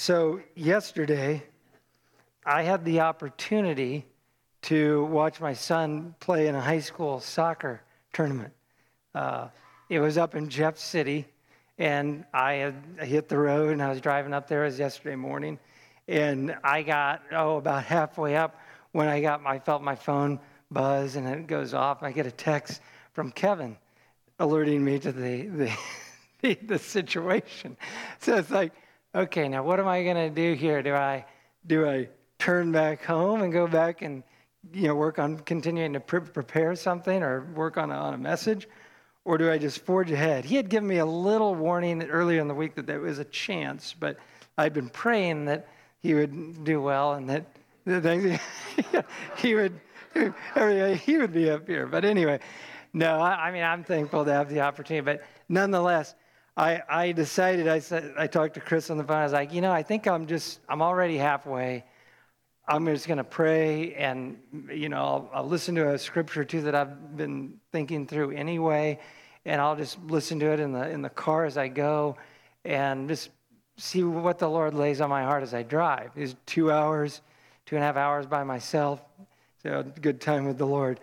So, yesterday, I had the opportunity to watch my son play in a high school soccer tournament. Uh, it was up in Jeff City, and I had hit the road and I was driving up there. Was yesterday morning, and I got oh about halfway up when I got I felt my phone buzz and it goes off. I get a text from Kevin alerting me to the, the, the situation. So it's like, okay, now what am I going to do here? Do I do I turn back home and go back and you know work on continuing to pre- prepare something or work on a, on a message? Or do I just forge ahead? He had given me a little warning earlier in the week that there was a chance, but I'd been praying that he would do well and that, that he would he would be up here. But anyway, no, I, I, mean, I'm thankful to have the opportunity. But nonetheless, I, I decided, I said, I talked to Chris on the phone. I was like, you know, I think I'm just, I'm already halfway. I'm just going to pray and, you know, I'll, I'll, listen to a scripture too that I've been thinking through anyway. And I'll just listen to it in the, in the car as I go and just see what the Lord lays on my heart as I drive. It's two hours, two and a half hours by myself. So good time with the Lord.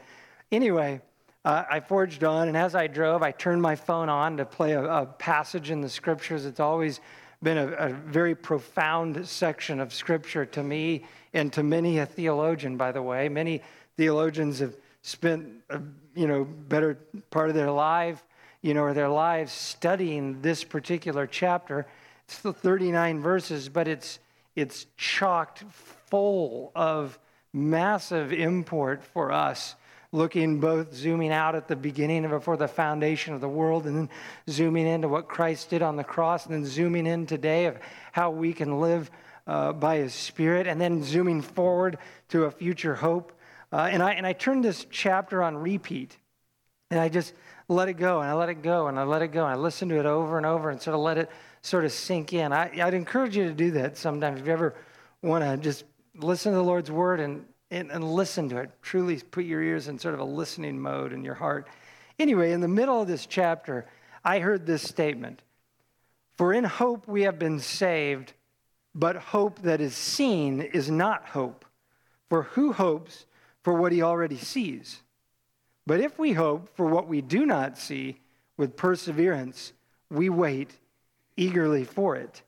Anyway, uh, I forged on, and as I drove, I turned my phone on to play a, a passage in the scriptures. It's always been a, a, very profound section of scripture to me and to many a theologian, by the way. Many theologians have spent, a, you know, better part of their life, you know, or their lives studying this particular chapter. It's the 39 verses, but it's it's chocked full of massive import for us looking both zooming out at the beginning before the foundation of the world and then zooming into what Christ did on the cross and then zooming in today of how we can live uh, by his spirit and then zooming forward to a future hope. Uh, and, I, and I turned this chapter on repeat and I just let it go and I let it go and I let it go and I listened to it over and over and sort of let it sort of sink in. I, I'd encourage you to do that sometimes if you ever want to just listen to the Lord's word and and, and listen to it. Truly put your ears in sort of a listening mode in your heart. Anyway, in the middle of this chapter, I heard this statement For in hope we have been saved, but hope that is seen is not hope. For who hopes for what he already sees? But if we hope for what we do not see with perseverance, we wait eagerly for it.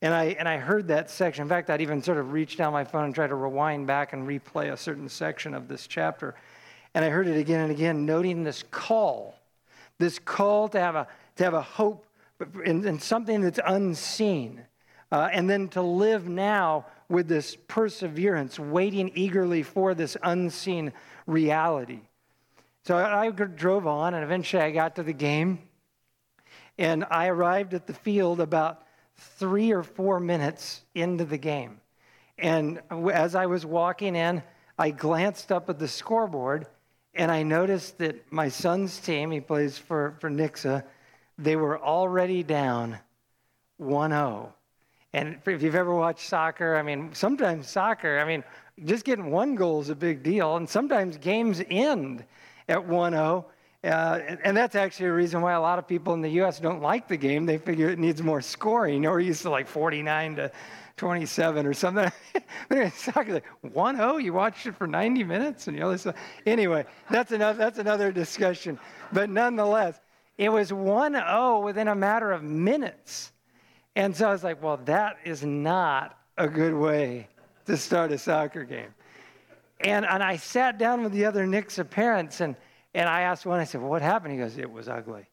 And I, and I heard that section. In fact, I'd even sort of reach down my phone and try to rewind back and replay a certain section of this chapter. And I heard it again and again, noting this call, this call to have a, to have a hope in, in something that's unseen. Uh, and then to live now with this perseverance, waiting eagerly for this unseen reality. So I drove on, and eventually I got to the game. And I arrived at the field about three or four minutes into the game. And as I was walking in, I glanced up at the scoreboard and I noticed that my son's team, he plays for, for Nixa, they were already down 1 0. And if you've ever watched soccer, I mean, sometimes soccer, I mean, just getting one goal is a big deal. And sometimes games end at 1 0. Uh, and that's actually a reason why a lot of people in the U.S. don't like the game. They figure it needs more scoring, or used to like 49 to 27 or something. Soccer, like 1-0, you watched it for 90 minutes, and you know, anyway, that's another that's another discussion. But nonetheless, it was 1-0 within a matter of minutes, and so I was like, well, that is not a good way to start a soccer game. And and I sat down with the other Nixa parents and and I asked one, I said, well, what happened? He goes, it was ugly.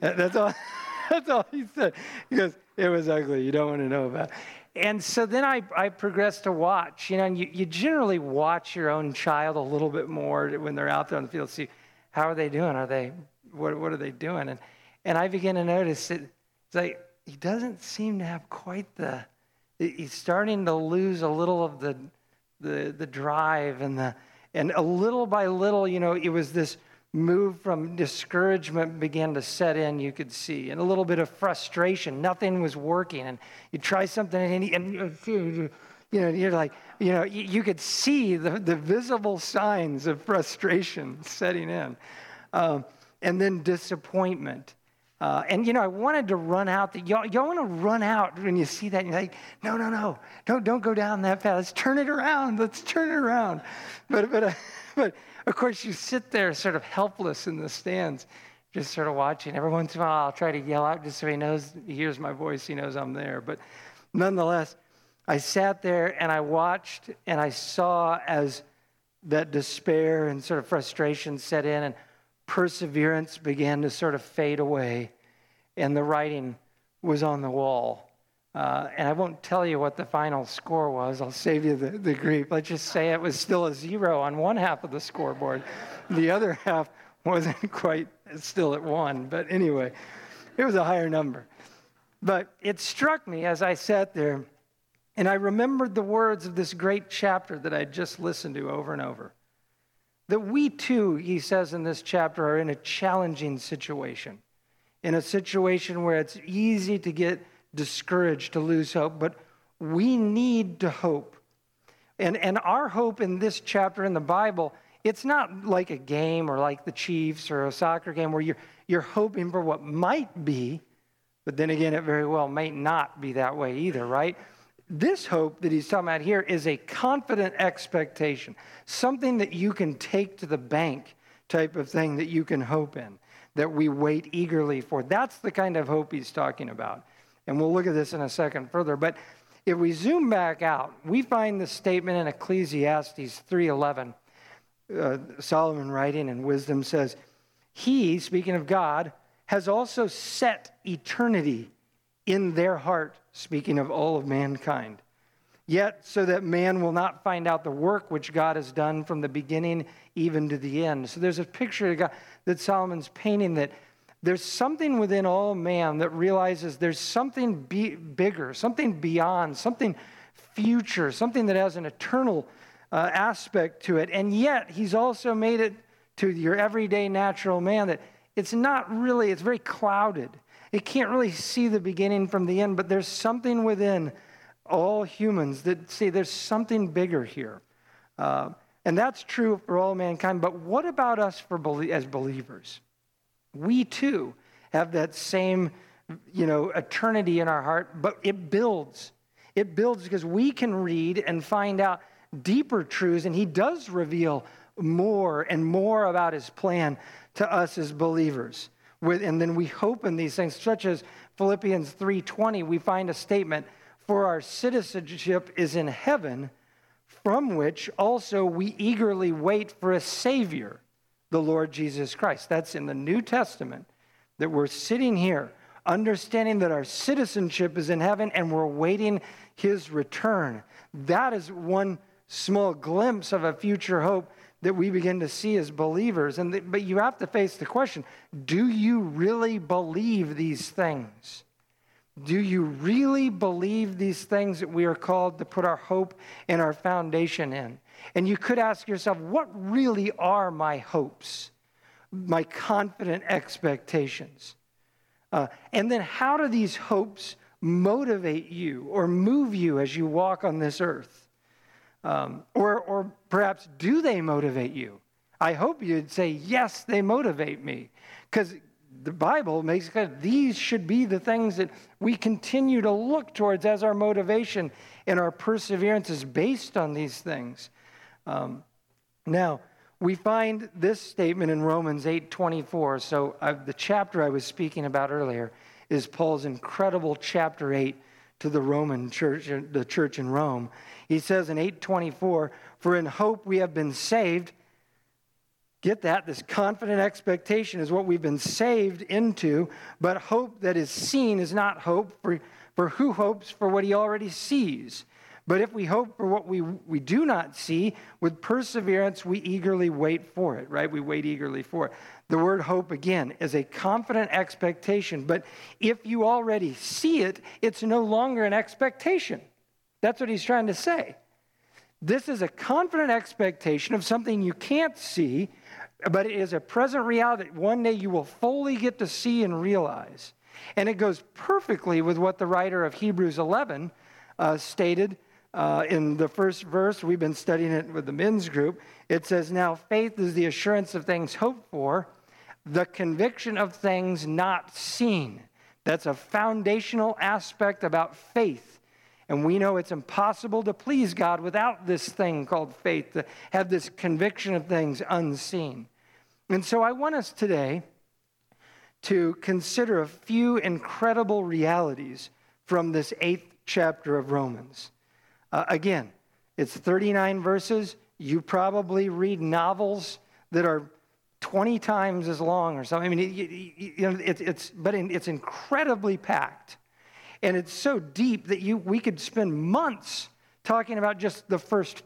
That's all, that's all he said. He goes, it was ugly. You don't want to know about it. And so then I, I progressed to watch. You know, and you, you generally watch your own child a little bit more when they're out there on the field, see how are they doing? Are they, what, what are they doing? And, and I began to notice that it's like he doesn't seem to have quite the, he's starting to lose a little of the, the, the drive and the, and a little by little, you know, it was this move from discouragement began to set in, you could see, and a little bit of frustration. Nothing was working. And you try something, and, and you know, you're like, you know, you, could see the, the visible signs of frustration setting in. Um, and then disappointment. Uh, and you know, I wanted to run out. The, y'all, y'all want to run out when you see that. And you're like, no, no, no, don't, don't go down that path. Let's turn it around. Let's turn it around. But, but, uh, but of course, you sit there sort of helpless in the stands, just sort of watching. Every once in a while, I'll try to yell out just so he knows, he hears my voice, he knows I'm there. But nonetheless, I sat there and I watched and I saw as that despair and sort of frustration set in and perseverance began to sort of fade away, and the writing was on the wall. Uh, and I won't tell you what the final score was. I'll save you the, the grief. Let's just say it was still a zero on one half of the scoreboard. The other half wasn't quite still at one. But anyway, it was a higher number. But it struck me as I sat there, and I remembered the words of this great chapter that I'd just listened to over and over that we too, he says in this chapter, are in a challenging situation, in a situation where it's easy to get discouraged, to lose hope, but we need to hope. And, and our hope in this chapter in the Bible, it's not like a game or like the Chiefs or a soccer game where you're, you're hoping for what might be, but then again, it very well may not be that way either, right? This hope that he's talking about here is a confident expectation, something that you can take to the bank type of thing that you can hope in, that we wait eagerly for. That's the kind of hope he's talking about. And we'll look at this in a second further. But if we zoom back out, we find the statement in Ecclesiastes 3:11. Uh, Solomon writing in wisdom says, "He, speaking of God, has also set eternity in their heart, speaking of all of mankind. Yet, so that man will not find out the work which God has done from the beginning even to the end. So there's a picture that Solomon's painting that there's something within all man that realizes there's something be, bigger, something beyond, something future, something that has an eternal uh, aspect to it. And yet, he's also made it to your everyday natural man that it's not really, it's very clouded. It can't really see the beginning from the end, but there's something within all humans that say there's something bigger here. Uh, and that's true for all mankind. But what about us for as believers? We too have that same, you know, eternity in our heart, but it builds. It builds because we can read and find out deeper truths, and He does reveal more and more about His plan to us as believers and then we hope in these things, such as Philippians 3:20, we find a statement, "For our citizenship is in heaven, from which also we eagerly wait for a Savior, the Lord Jesus Christ." That's in the New Testament, that we're sitting here understanding that our citizenship is in heaven and we're waiting his return. That is one small glimpse of a future hope that we begin to see as believers. And the, but you have to face the question do you really believe these things? Do you really believe these things that we are called to put our hope and our foundation in? And you could ask yourself, what really are my hopes, my confident expectations? Uh, and then, how do these hopes motivate you or move you as you walk on this earth? Um, or, or perhaps do they motivate you? I hope you'd say, yes, they motivate me. Because the Bible makes it clear these should be the things that we continue to look towards as our motivation and our perseverance is based on these things. Um, now, we find this statement in Romans 8:24. So uh, the chapter I was speaking about earlier is Paul's incredible chapter 8 to the Roman church, the church in Rome. He says in 824, For in hope we have been saved. Get that? This confident expectation is what we've been saved into, but hope that is seen is not hope, for, for who hopes for what he already sees? But if we hope for what we, we do not see, with perseverance we eagerly wait for it, right? We wait eagerly for it. The word hope, again, is a confident expectation, but if you already see it, it's no longer an expectation. That's what he's trying to say. This is a confident expectation of something you can't see, but it is a present reality that one day you will fully get to see and realize. And it goes perfectly with what the writer of Hebrews 11 uh, stated uh, in the first verse. We've been studying it with the men's group. It says, Now faith is the assurance of things hoped for, the conviction of things not seen. That's a foundational aspect about faith. And we know it's impossible to please God without this thing called faith, to have this conviction of things unseen. And so I want us today to consider a few incredible realities from this eighth chapter of Romans. Uh, again, it's 39 verses. You probably read novels that are 20 times as long or something. I mean, you, you know, it, it's, but it's incredibly packed. And it's so deep that you, we could spend months talking about just the first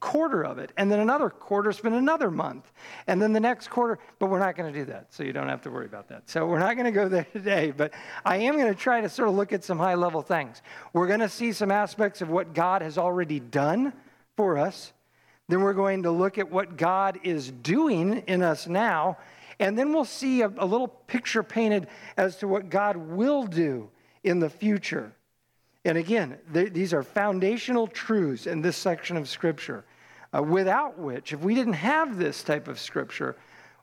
quarter of it, and then another quarter spend another month, and then the next quarter. But we're not going to do that, so you don't have to worry about that. So we're not going to go there today, but I am going to try to sort of look at some high level things. We're going to see some aspects of what God has already done for us. Then we're going to look at what God is doing in us now, and then we'll see a, a little picture painted as to what God will do in the future. And again, these are foundational truths in this section of Scripture, uh, without which, if we didn't have this type of Scripture,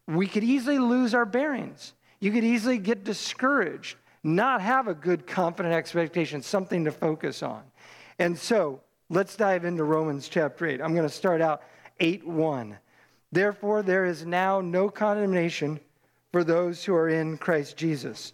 we could easily lose our bearings. You could easily get discouraged, not have a good, confident expectation, something to focus on. And so, let's dive into Romans chapter 8. I'm going to start out 8 1. Therefore, there is now no condemnation for those who are in Christ Jesus.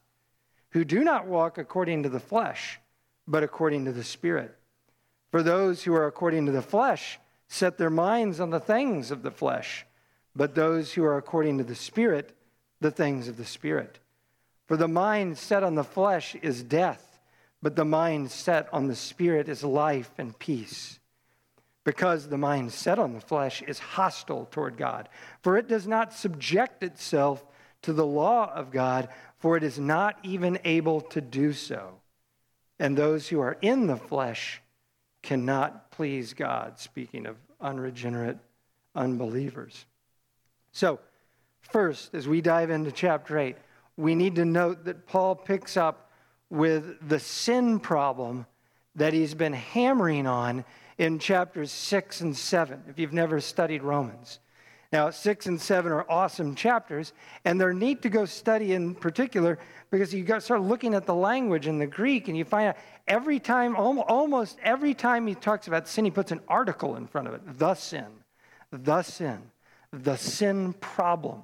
who do not walk according to the flesh, but according to the Spirit. For those who are according to the flesh set their minds on the things of the flesh, but those who are according to the Spirit, the things of the Spirit. For the mind set on the flesh is death, but the mind set on the Spirit is life and peace. Because the mind set on the flesh is hostile toward God, for it does not subject itself to the law of God, for it is not even able to do so. And those who are in the flesh cannot please God, speaking of unregenerate unbelievers. So, first, as we dive into chapter 8, we need to note that Paul picks up with the sin problem that he's been hammering on in chapters 6 and 7, if you've never studied Romans. Now, six and seven are awesome chapters, and they're neat to go study in particular because you got start looking at the language in the Greek, and you find out every time, almost every time he talks about sin, he puts an article in front of it the sin, the sin, the sin problem.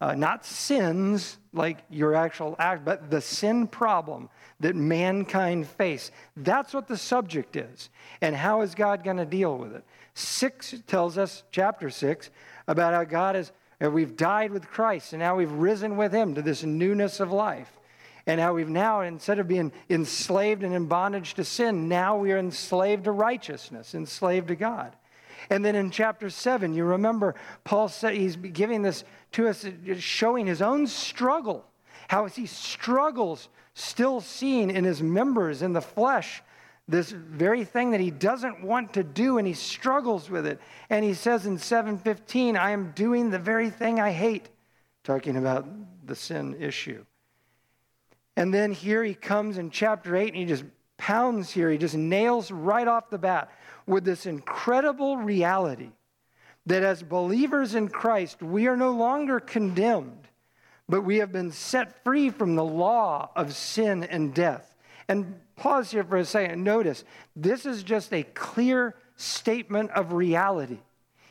Uh, not sins like your actual act, but the sin problem that mankind face. That's what the subject is. And how is God going to deal with it? Six tells us, chapter six, about how God is, uh, we've died with Christ and now we've risen with Him to this newness of life. And how we've now, instead of being enslaved and in bondage to sin, now we are enslaved to righteousness, enslaved to God. And then in chapter 7, you remember Paul said he's giving this to us, showing his own struggle, how he struggles, still seen in his members, in the flesh, this very thing that he doesn't want to do and he struggles with it. And he says in 715, I am doing the very thing I hate, talking about the sin issue. And then here he comes in chapter 8 and he just pounds here, he just nails right off the bat with this incredible reality that as believers in Christ, we are no longer condemned, but we have been set free from the law of sin and death. And pause here for a second. Notice, this is just a clear statement of reality.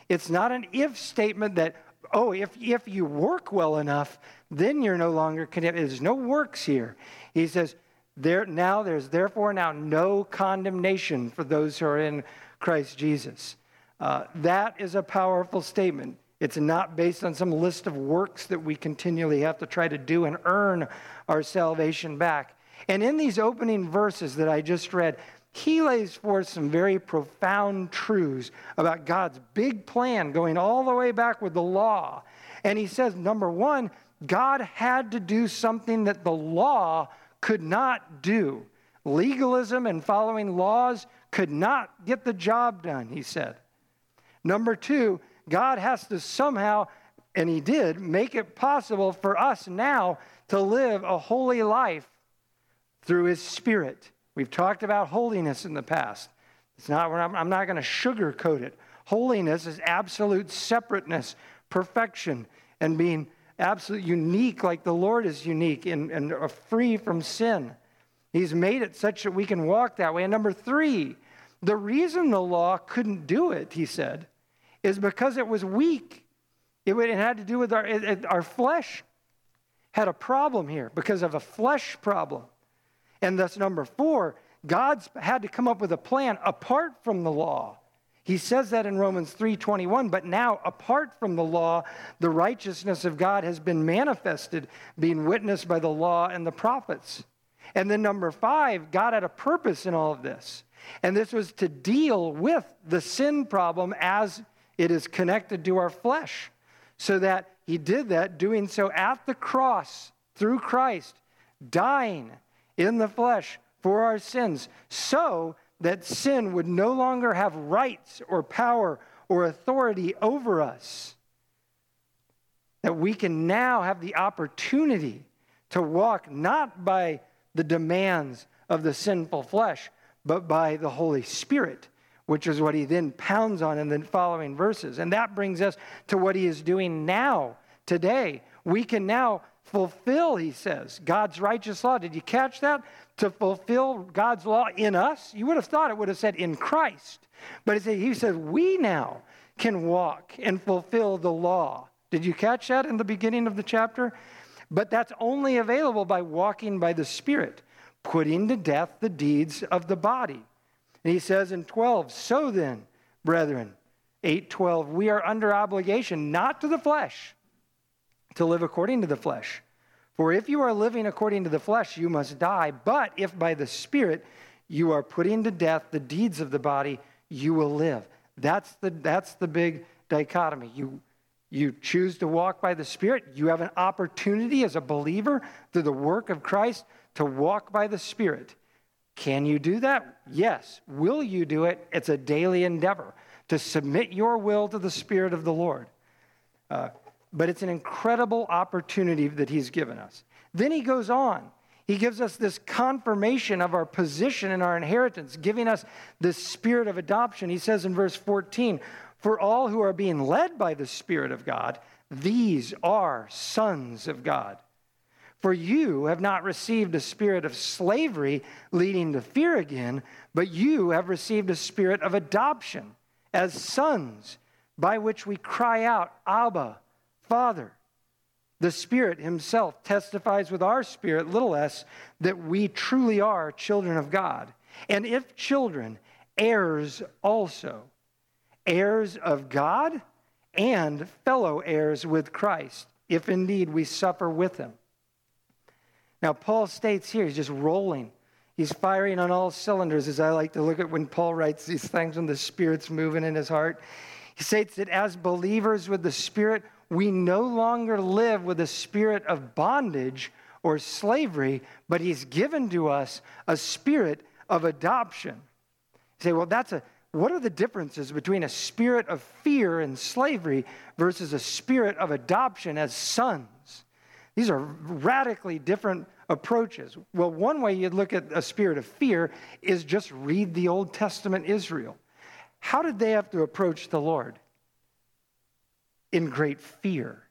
It's not an if statement that, oh, if, if you work well enough, then you're no longer condemned. There's no works here. He says, there, now there's therefore now no condemnation for those who are in Christ Jesus. Uh, that is a powerful statement. It's not based on some list of works that we continually have to try to do and earn our salvation back. And in these opening verses that I just read, he lays forth some very profound truths about God's big plan going all the way back with the law. And he says, number one, God had to do something that the law could not do. Legalism and following laws could not get the job done, he said. Number two, God has to somehow, and he did, make it possible for us now to live a holy life through his spirit. We've talked about holiness in the past. It's not, I'm not going to sugarcoat it. Holiness is absolute separateness, perfection, and being absolutely unique like the Lord is unique and, and free from sin. He's made it such that we can walk that way. And number three, the reason the law couldn't do it, he said, is because it was weak. It, it had to do with our, it, our flesh had a problem here because of a flesh problem. And thus, number four, God's had to come up with a plan apart from the law he says that in Romans 3:21, but now apart from the law, the righteousness of God has been manifested, being witnessed by the law and the prophets. And then number 5, God had a purpose in all of this. And this was to deal with the sin problem as it is connected to our flesh. So that he did that doing so at the cross through Christ, dying in the flesh for our sins, so that sin would no longer have rights or power or authority over us. That we can now have the opportunity to walk not by the demands of the sinful flesh, but by the Holy Spirit, which is what he then pounds on in the following verses. And that brings us to what he is doing now, today. We can now fulfill, he says, God's righteous law. Did you catch that? To fulfill God's law in us? You would have thought it would have said in Christ. But he says, we now can walk and fulfill the law. Did you catch that in the beginning of the chapter? But that's only available by walking by the Spirit, putting to death the deeds of the body. And he says in 12, so then, brethren, 8:12, we are under obligation not to the flesh to live according to the flesh. For if you are living according to the flesh, you must die. But if by the Spirit you are putting to death the deeds of the body, you will live. That's the, that's the big dichotomy. You, you choose to walk by the Spirit. You have an opportunity as a believer through the work of Christ to walk by the Spirit. Can you do that? Yes. Will you do it? It's a daily endeavor to submit your will to the Spirit of the Lord. Uh, but it's an incredible opportunity that he's given us. Then he goes on. He gives us this confirmation of our position and our inheritance, giving us this spirit of adoption. He says in verse 14, For all who are being led by the Spirit of God, these are sons of God. For you have not received a spirit of slavery leading to fear again, but you have received a spirit of adoption as sons, by which we cry out, Abba, Father. The Spirit Himself testifies with our spirit, little s, that we truly are children of God. And if children, heirs also, heirs of God and fellow heirs with Christ, if indeed we suffer with Him. Now, Paul states here, he's just rolling. He's firing on all cylinders, as I like to look at when Paul writes these things when the Spirit's moving in his heart. He states that as believers with the Spirit, we no longer live with a spirit of bondage or slavery, but He's given to us a spirit of adoption. You say, well, that's a what are the differences between a spirit of fear and slavery versus a spirit of adoption as sons? These are radically different approaches. Well, one way you'd look at a spirit of fear is just read the Old Testament Israel. How did they have to approach the Lord? In great fear.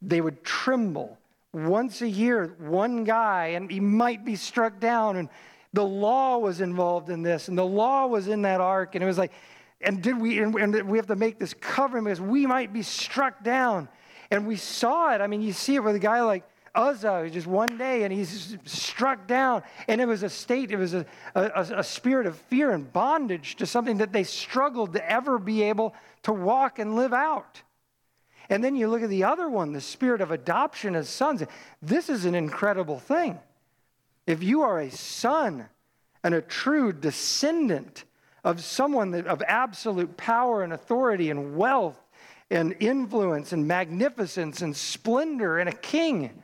They would tremble. Once a year, one guy, and he might be struck down, and the law was involved in this, and the law was in that ark, and it was like, and did we, and we have to make this covenant because we might be struck down. And we saw it. I mean, you see it with a guy like Uzzah, just one day, and he's struck down. And it was a state, it was a, a, a, spirit of fear and bondage to something that they struggled to ever be able to walk and live out. And then you look at the other one, the spirit of adoption as sons. This is an incredible thing. If you are a son and a true descendant of someone that, of absolute power and authority and wealth and influence and magnificence and splendor and a king,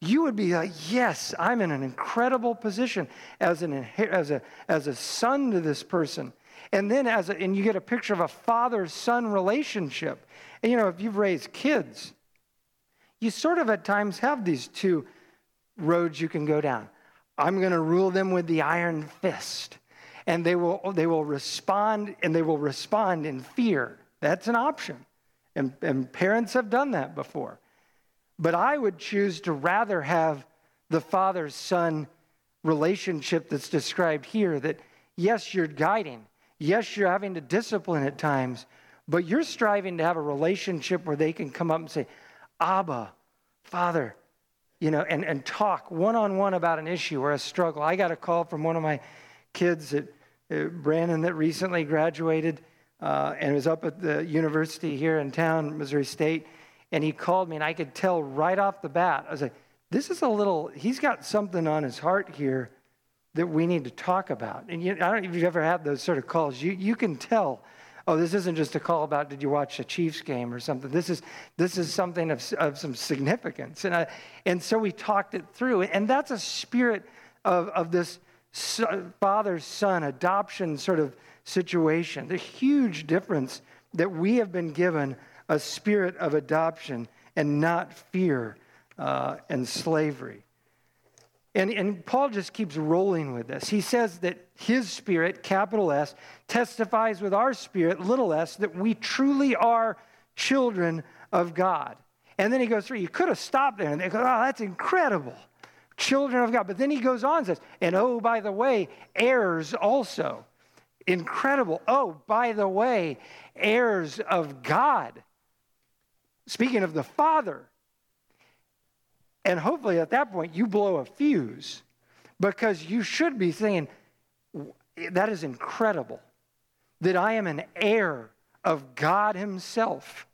you would be like, yes, I'm in an incredible position as, an, as, a, as a son to this person. And then as a, and you get a picture of a father-son relationship. And you know, if you've raised kids, you sort of at times have these two roads you can go down. I'm going to rule them with the iron fist. And they will, they will respond, and they will respond in fear. That's an option. And, and parents have done that before. But I would choose to rather have the father son relationship that's described here that, yes, you're guiding. Yes, you're having to discipline at times, but you're striving to have a relationship where they can come up and say, Abba, Father, you know, and, and talk one on one about an issue or a struggle. I got a call from one of my kids at uh, Brandon that recently graduated uh, and was up at the university here in town, Missouri State. And he called me, and I could tell right off the bat. I was like, this is a little, he's got something on his heart here that we need to talk about. And you, I don't know if you've ever had those sort of calls. You, you can tell oh, this isn't just a call about did you watch a Chiefs game or something. This is, this is something of, of some significance. And, I, and so we talked it through. And that's a spirit of, of this father son adoption sort of situation. The huge difference that we have been given a spirit of adoption and not fear uh, and slavery. And, and Paul just keeps rolling with this. He says that his spirit, capital S, testifies with our spirit, little s, that we truly are children of God. And then he goes through, you could have stopped there and they go, oh, that's incredible. Children of God. But then he goes on and says, and oh, by the way, heirs also. Incredible. Oh, by the way, heirs of God. Speaking of the Father, and hopefully at that point, you blow a fuse because you should be saying, that is incredible that I am an heir of God Himself.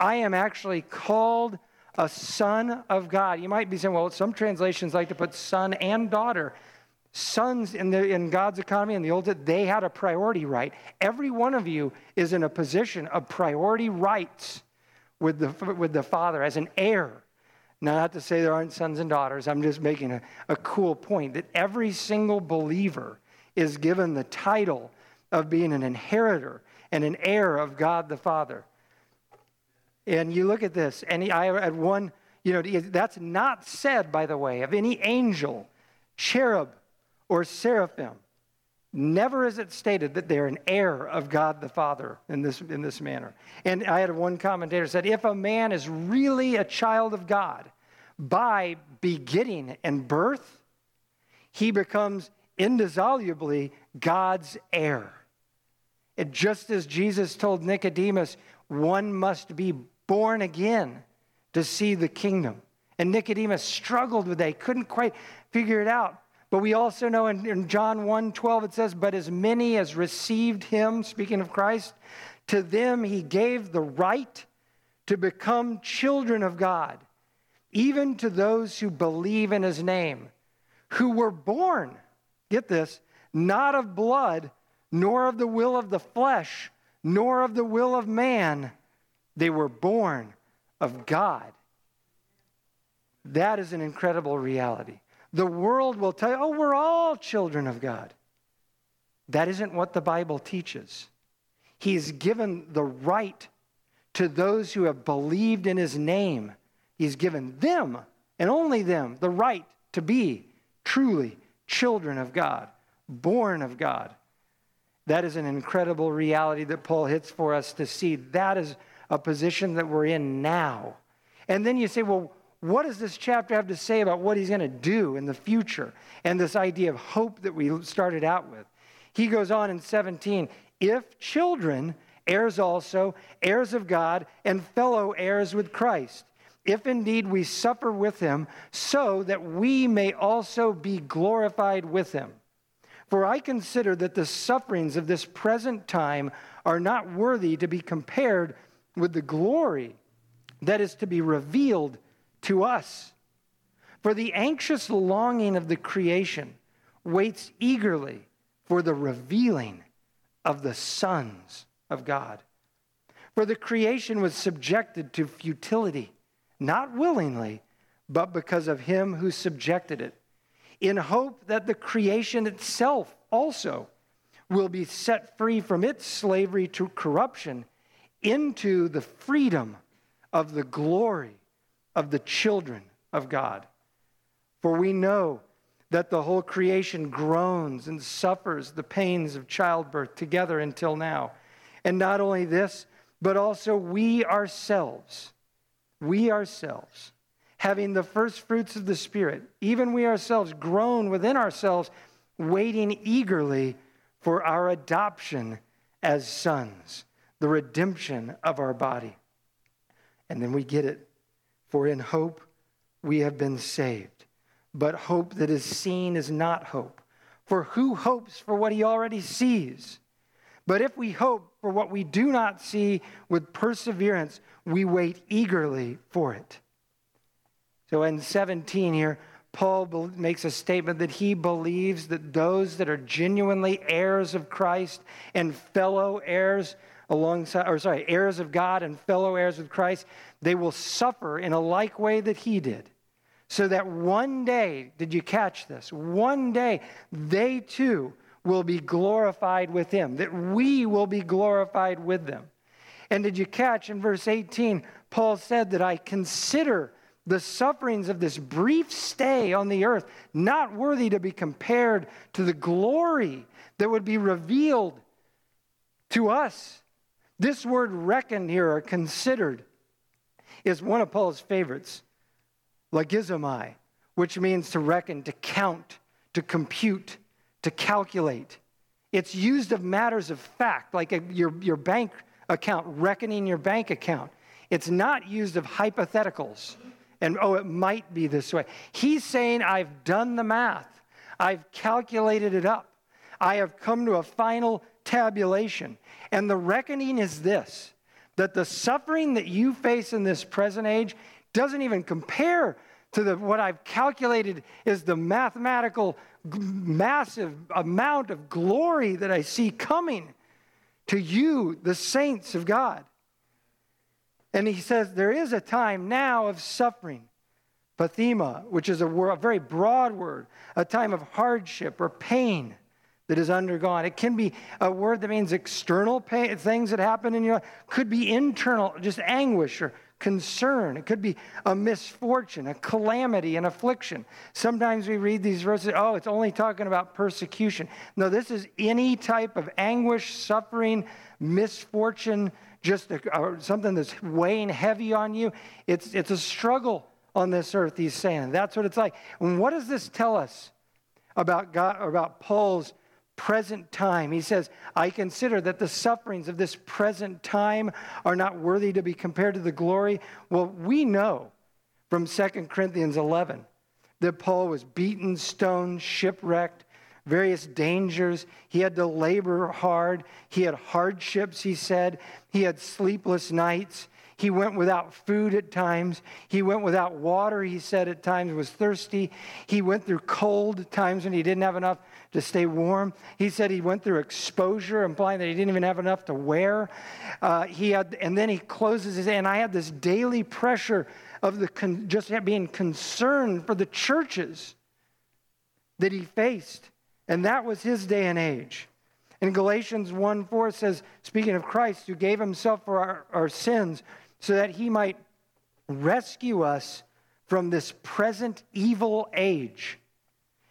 I am actually called a son of God. You might be saying, well, some translations like to put son and daughter. Sons in, the, in God's economy in the Old they had a priority right. Every one of you is in a position of priority rights with the, with the Father as an heir. Not to say there aren't sons and daughters, I'm just making a, a cool point that every single believer is given the title of being an inheritor and an heir of God the Father. And you look at this, and I had one, you know, that's not said, by the way, of any angel, cherub, or seraphim. Never is it stated that they're an heir of God the Father in this, in this manner. And I had one commentator said, if a man is really a child of God by begetting and birth, he becomes indissolubly God's heir. And just as Jesus told Nicodemus, one must be born again to see the kingdom. And Nicodemus struggled with that. He couldn't quite figure it out. But we also know in, in John 1 12, it says, But as many as received him, speaking of Christ, to them he gave the right to become children of God, even to those who believe in his name, who were born, get this, not of blood, nor of the will of the flesh, nor of the will of man. They were born of God. That is an incredible reality. The world will tell you, oh, we're all children of God. That isn't what the Bible teaches. He's given the right to those who have believed in his name. He's given them, and only them, the right to be truly children of God, born of God. That is an incredible reality that Paul hits for us to see. That is a position that we're in now. And then you say, well, what does this chapter have to say about what he's going to do in the future and this idea of hope that we started out with? He goes on in 17 if children, heirs also, heirs of God, and fellow heirs with Christ, if indeed we suffer with him, so that we may also be glorified with him. For I consider that the sufferings of this present time are not worthy to be compared with the glory that is to be revealed to us. For the anxious longing of the creation waits eagerly for the revealing of the sons of God. For the creation was subjected to futility, not willingly, but because of him who subjected it, in hope that the creation itself also will be set free from its slavery to corruption into the freedom of the glory of the children of God. For we know that the whole creation groans and suffers the pains of childbirth together until now. And not only this, but also we ourselves, we ourselves, having the first fruits of the Spirit, even we ourselves groan within ourselves, waiting eagerly for our adoption as sons, the redemption of our body. And then we get it. For in hope we have been saved. But hope that is seen is not hope. For who hopes for what he already sees? But if we hope for what we do not see with perseverance, we wait eagerly for it. So in 17 here, Paul makes a statement that he believes that those that are genuinely heirs of Christ and fellow heirs alongside, or sorry, heirs of God and fellow heirs with Christ, they will suffer in a like way that he did. So that one day, did you catch this? One day, they too will be glorified with him, that we will be glorified with them. And did you catch in verse 18, Paul said that I consider the sufferings of this brief stay on the earth not worthy to be compared to the glory that would be revealed to us. This word reckoned here or considered is one of Paul's favorites, logizomai, which means to reckon, to count, to compute to calculate. It's used of matters of fact, like a, your, your bank account, reckoning your bank account. It's not used of hypotheticals and, oh, it might be this way. He's saying, I've done the math, I've calculated it up, I have come to a final tabulation. And the reckoning is this that the suffering that you face in this present age doesn't even compare to the, what I've calculated is the mathematical massive amount of glory that I see coming to you, the saints of God. And he says there is a time now of suffering, pathema, which is a, word, a very broad word, a time of hardship or pain that is undergone. It can be a word that means external pain, things that happen in your life, could be internal, just anguish or concern. It could be a misfortune, a calamity, an affliction. Sometimes we read these verses, oh, it's only talking about persecution. No, this is any type of anguish, suffering, misfortune, just a, something that's weighing heavy on you. It's, it's a struggle on this earth, he's saying. That's what it's like. And what does this tell us about God, about Paul's present time. He says, I consider that the sufferings of this present time are not worthy to be compared to the glory. Well, we know from 2 Corinthians 11 that Paul was beaten, stoned, shipwrecked, various dangers. He had to labor hard. He had hardships, he said. He had sleepless nights. He went without food at times. He went without water, he said at times, was thirsty. He went through cold times when he didn't have enough to stay warm. He said he went through exposure, implying that he didn't even have enough to wear. Uh, he had, and then he closes his, and I had this daily pressure of the con, just being concerned for the churches that he faced. And that was his day and age. In Galatians 1 4 says, speaking of Christ, who gave himself for our, our sins so that he might rescue us from this present evil age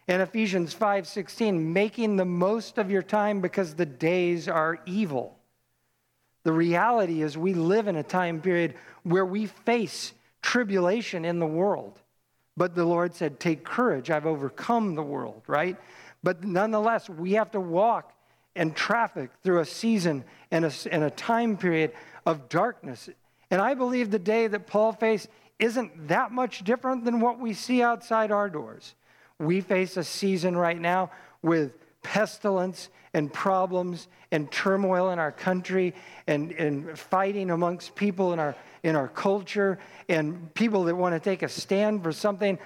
in Ephesians 5:16, making the most of your time because the days are evil. The reality is we live in a time period where we face tribulation in the world. But the Lord said, "Take courage, I've overcome the world," right? But nonetheless, we have to walk and traffic through a season and a, and a time period of darkness. And I believe the day that Paul faced isn't that much different than what we see outside our doors. We face a season right now with pestilence and problems and turmoil in our country and, and fighting amongst people in our, in our culture and people that want to take a stand for something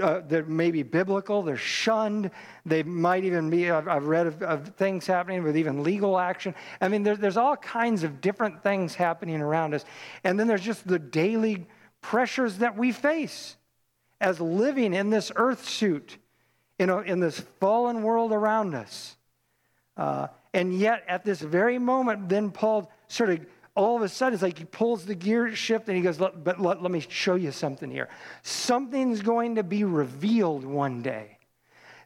uh, that may be biblical. They're shunned. They might even be, I've, I've read of, of, things happening with even legal action. I mean, there, there's all kinds of different things happening around us. And then there's just the daily pressures that we face as living in this earth suit, you know, in this fallen world around us. Uh, and yet, at this very moment, then Paul sort of all of a sudden, it's like he pulls the gear shift and he goes, But let, let me show you something here. Something's going to be revealed one day.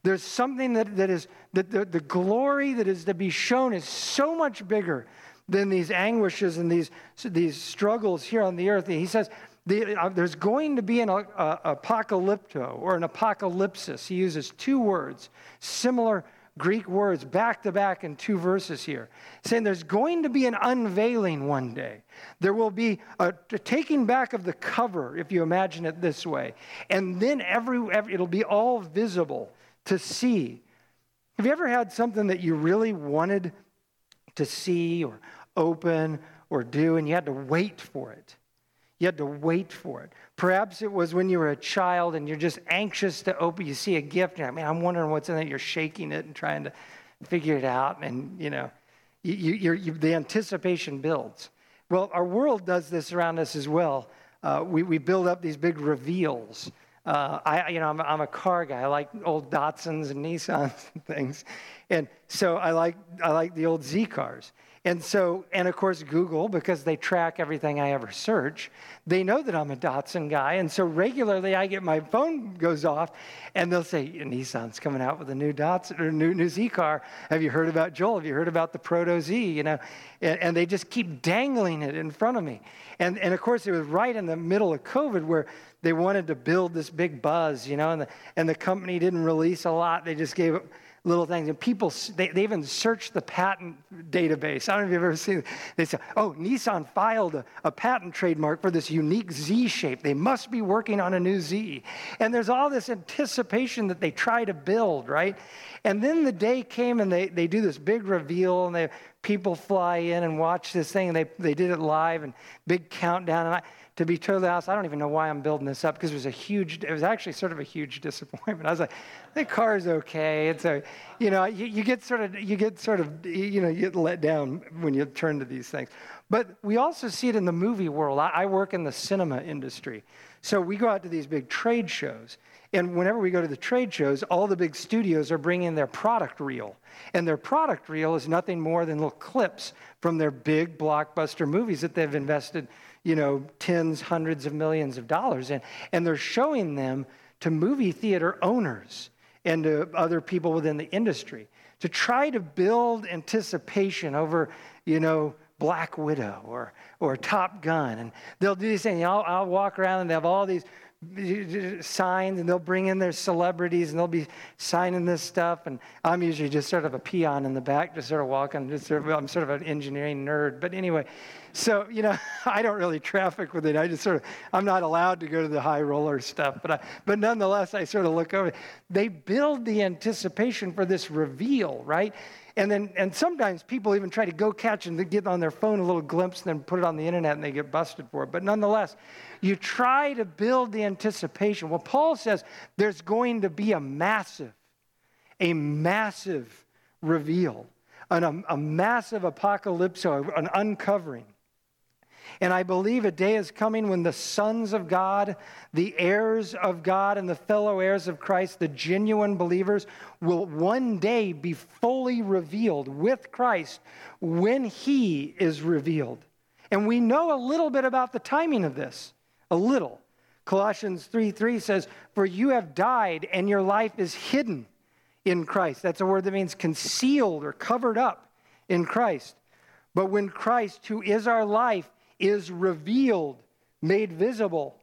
There's something that, that is, that the, the glory that is to be shown is so much bigger than these anguishes and these, these struggles here on the earth. And he says, the, uh, there's going to be an uh, apocalypto or an apocalypsis. He uses two words, similar Greek words back to back in two verses here, saying there's going to be an unveiling one day. There will be a, a taking back of the cover, if you imagine it this way, and then every, every it'll be all visible to see. Have you ever had something that you really wanted to see or open or do, and you had to wait for it? You had to wait for it. Perhaps it was when you were a child and you're just anxious to open. You see a gift, and I mean, I'm wondering what's in it. You're shaking it and trying to figure it out, and you know, you, you, the anticipation builds. Well, our world does this around us as well. Uh, we, we build up these big reveals. Uh, I, you know, I'm, I'm, a car guy. I like old Datsuns and Nissans and things, and so I like I like the old Z cars. And so, and of course, Google, because they track everything I ever search, they know that I'm a Datsun guy. And so regularly I get my phone goes off and they'll say, Nissan's coming out with a new Datsun or new, new Z car. Have you heard about Joel? Have you heard about the Proto Z? You know, and, and they just keep dangling it in front of me. And, and of course, it was right in the middle of COVID where they wanted to build this big buzz, you know, and the, and the company didn't release a lot. They just gave it little things. And people, they, they even search the patent database. I don't know if you've ever seen it. They say, oh, Nissan filed a, a patent trademark for this unique Z shape. They must be working on a new Z. And there's all this anticipation that they try to build, right? And then the day came and they, they do this big reveal and they, people fly in and watch this thing and they, they did it live and big countdown. And I, to be totally honest, I don't even know why I'm building this up because it was a huge, it was actually sort of a huge disappointment. I was like, the car's okay. It's a, you know, you, you get sort of, you get sort of, you know, you get let down when you turn to these things. But we also see it in the movie world. I, I work in the cinema industry. So we go out to these big trade shows. And whenever we go to the trade shows, all the big studios are bringing their product reel. And their product reel is nothing more than little clips from their big blockbuster movies that they've invested you know, tens, hundreds of millions of dollars And, And they're showing them to movie theater owners and to other people within the industry to try to build anticipation over, you know, Black Widow or, or Top Gun. And they'll do these things. I'll, I'll walk around and they have all these signs and they'll bring in their celebrities and they'll be signing this stuff. And i'm usually just sort of a peon in the back just sort of walking just sort of, i'm sort of an engineering nerd. But anyway so you know i don't really traffic with it. I just sort of i'm not allowed to go to the high roller stuff but I, but nonetheless i sort of look over. They build the anticipation for this reveal right? And then, and sometimes people even try to go catch and get on their phone a little glimpse and then put it on the internet and they get busted for it. But nonetheless, you try to build the anticipation. Well, Paul says there's going to be a massive, a massive reveal, an, a, a massive apocalypse, an uncovering. And I believe a day is coming when the sons of God, the heirs of God, and the fellow heirs of Christ, the genuine believers, will one day be fully revealed with Christ when he is revealed. And we know a little bit about the timing of this, a little. Colossians 3 3 says, For you have died, and your life is hidden in Christ. That's a word that means concealed or covered up in Christ. But when Christ, who is our life, is revealed, made visible,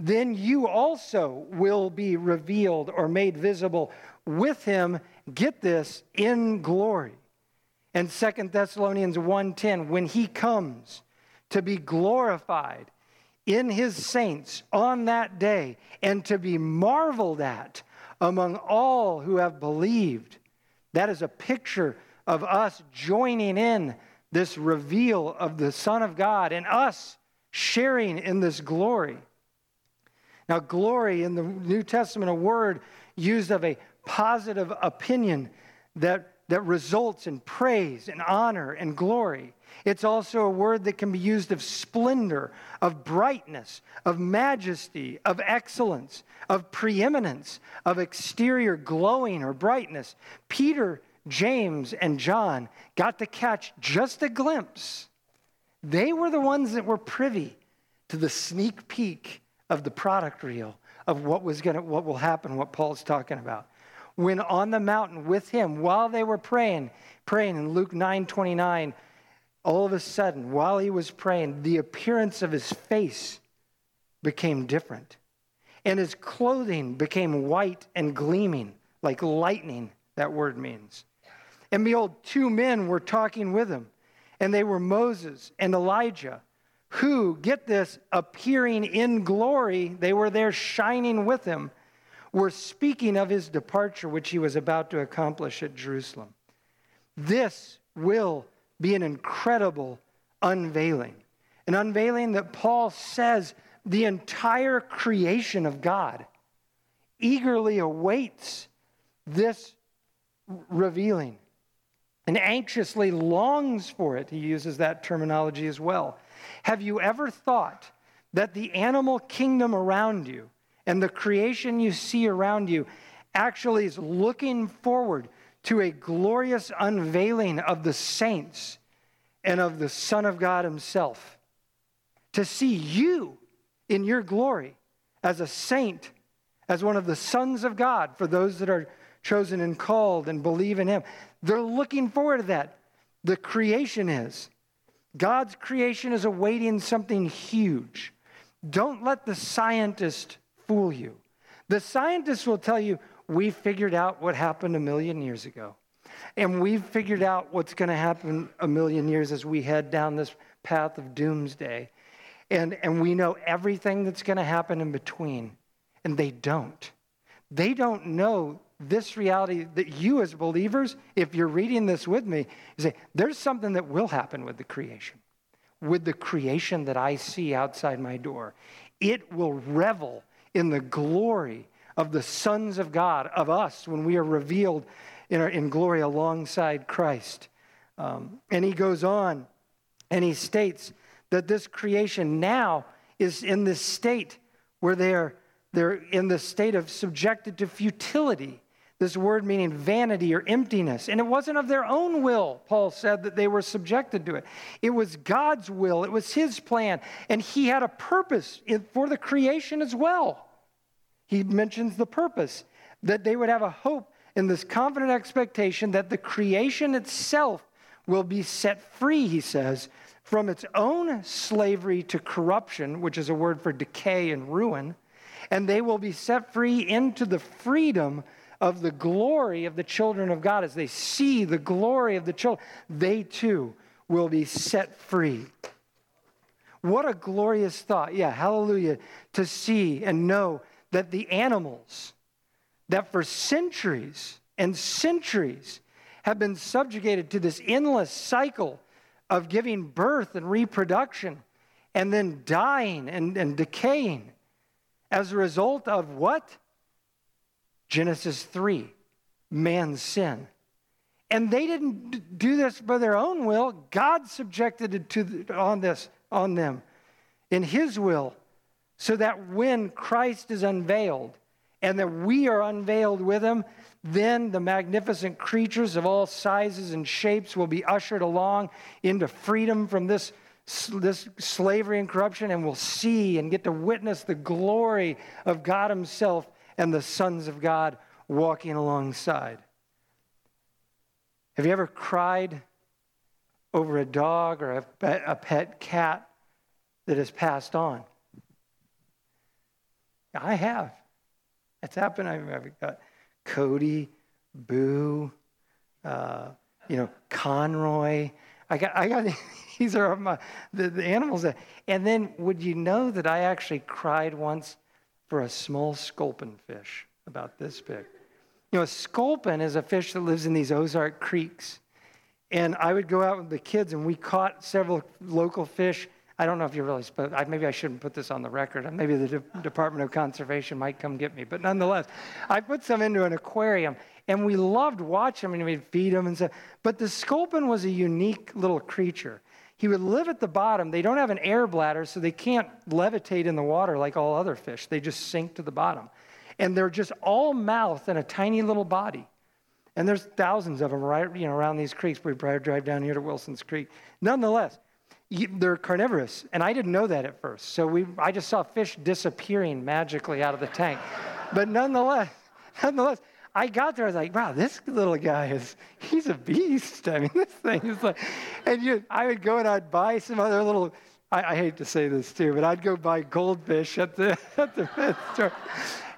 then you also will be revealed or made visible with him, get this, in glory. And Second Thessalonians 1:10, when he comes to be glorified in his saints on that day and to be marveled at among all who have believed, That is a picture of us joining in this reveal of the Son of God and us sharing in this glory. Now, glory in the New Testament, a word used of a positive opinion that, that results in praise and honor and glory. It's also a word that can be used of splendor, of brightness, of majesty, of excellence, of preeminence, of exterior glowing or brightness. Peter, James, and John got to catch just a glimpse. They were the ones that were privy to the sneak peek of the product reel of what was going to what will happen what Paul's talking about. When on the mountain with him while they were praying, praying in Luke 9:29, all of a sudden while he was praying, the appearance of his face became different. And his clothing became white and gleaming like lightning, that word means. And behold, two men were talking with him, and they were Moses and Elijah who, get this, appearing in glory, they were there shining with him, were speaking of his departure, which he was about to accomplish at Jerusalem. This will be an incredible unveiling, an unveiling that Paul says the entire creation of God eagerly awaits this revealing and anxiously longs for it. He uses that terminology as well. Have you ever thought that the animal kingdom around you and the creation you see around you actually is looking forward to a glorious unveiling of the saints and of the Son of God Himself? To see you in your glory as a saint, as one of the sons of God for those that are chosen and called and believe in Him. They're looking forward to that. The creation is. God's creation is awaiting something huge. Don't let the scientist fool you. The scientists will tell you, we figured out what happened a million years ago. And we've figured out what's going to happen a million years as we head down this path of doomsday. And, and we know everything that's going to happen in between. And they don't. They don't know this reality that you, as believers, if you're reading this with me, you say, there's something that will happen with the creation, with the creation that I see outside my door. It will revel in the glory of the sons of God, of us, when we are revealed in, our, in glory alongside Christ. Um, and he goes on and he states that this creation now is in this state where they're, they're in the state of subjected to futility this word meaning vanity or emptiness. And it wasn't of their own will, Paul said, that they were subjected to it. It was God's will, it was His plan, and He had a purpose for the creation as well. He mentions the purpose that they would have a hope in this confident expectation that the creation itself will be set free, he says, from its own slavery to corruption, which is a word for decay and ruin, and they will be set free into the freedom of the glory of the children of God, as they see the glory of the children, they too will be set free. What a glorious thought. Yeah, hallelujah. To see and know that the animals that for centuries and centuries have been subjugated to this endless cycle of giving birth and reproduction and then dying and, and decaying as a result of what? Genesis 3, man's sin. And they didn't do this by their own will. God subjected it to the, on this on them in his will so that when Christ is unveiled and that we are unveiled with him, then the magnificent creatures of all sizes and shapes will be ushered along into freedom from this, this slavery and corruption, and will see and get to witness the glory of God Himself and the sons of God walking alongside. Have you ever cried over a dog or a a pet cat that has passed on? I have. It's happened. I've got Cody, Boo, uh, you know, Conroy. I got, I got, these are my, the, the animals that, and then would you know that I actually cried once for a small sculpin fish about this big. You know, a sculpin is a fish that lives in these Ozark creeks. And I would go out with the kids, and we caught several local fish. I don't know if you realize, but I, maybe I shouldn't put this on the record. Maybe the De- Department of Conservation might come get me. But nonetheless, I put some into an aquarium, and we loved watching them, and we'd feed them and stuff. But the sculpin was a unique little creature. He would live at the bottom. They don't have an air bladder, so they can't levitate in the water like all other fish. They just sink to the bottom. And they're just all mouth and a tiny little body. And there's thousands of them right you know, around these creeks. We drive down here to Wilson's Creek. Nonetheless, they're carnivorous, and I didn't know that at first. So we, I just saw fish disappearing magically out of the tank. But nonetheless, nonetheless, I got there, I was like, wow, this little guy is, he's a beast. I mean, this thing is like, and you, I would go and I'd buy some other little, I, I hate to say this too, but I'd go buy goldfish at the, at the store.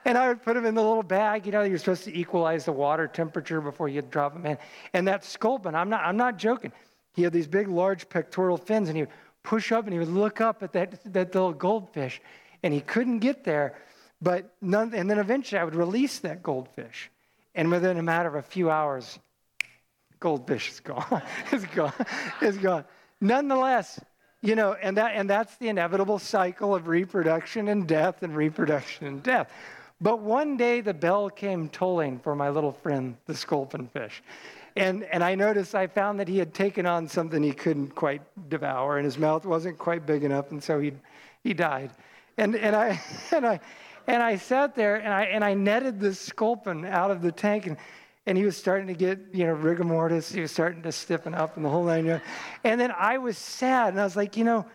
And I would put them in the little bag. You know, you're supposed to equalize the water temperature before you drop them in. And that sculpin, I'm not, I'm not joking. He had these big, large pectoral fins, and he would push up and he would look up at that, that little goldfish, and he couldn't get there. But none, and then eventually I would release that goldfish. And within a matter of a few hours, goldfish is gone. it's gone. It's gone. Nonetheless, you know, and that and that's the inevitable cycle of reproduction and death and reproduction and death. But one day the bell came tolling for my little friend, the sculpin fish. And, and I noticed, I found that he had taken on something he couldn't quite devour, and his mouth wasn't quite big enough, and so he, he died. And, and, I, and, I, and I sat there, and I, and I netted this sculpin out of the tank, and, and he was starting to get, you know, rigor mortis. He was starting to stiffen up and the whole nine yards. And then I was sad, and I was like, you know,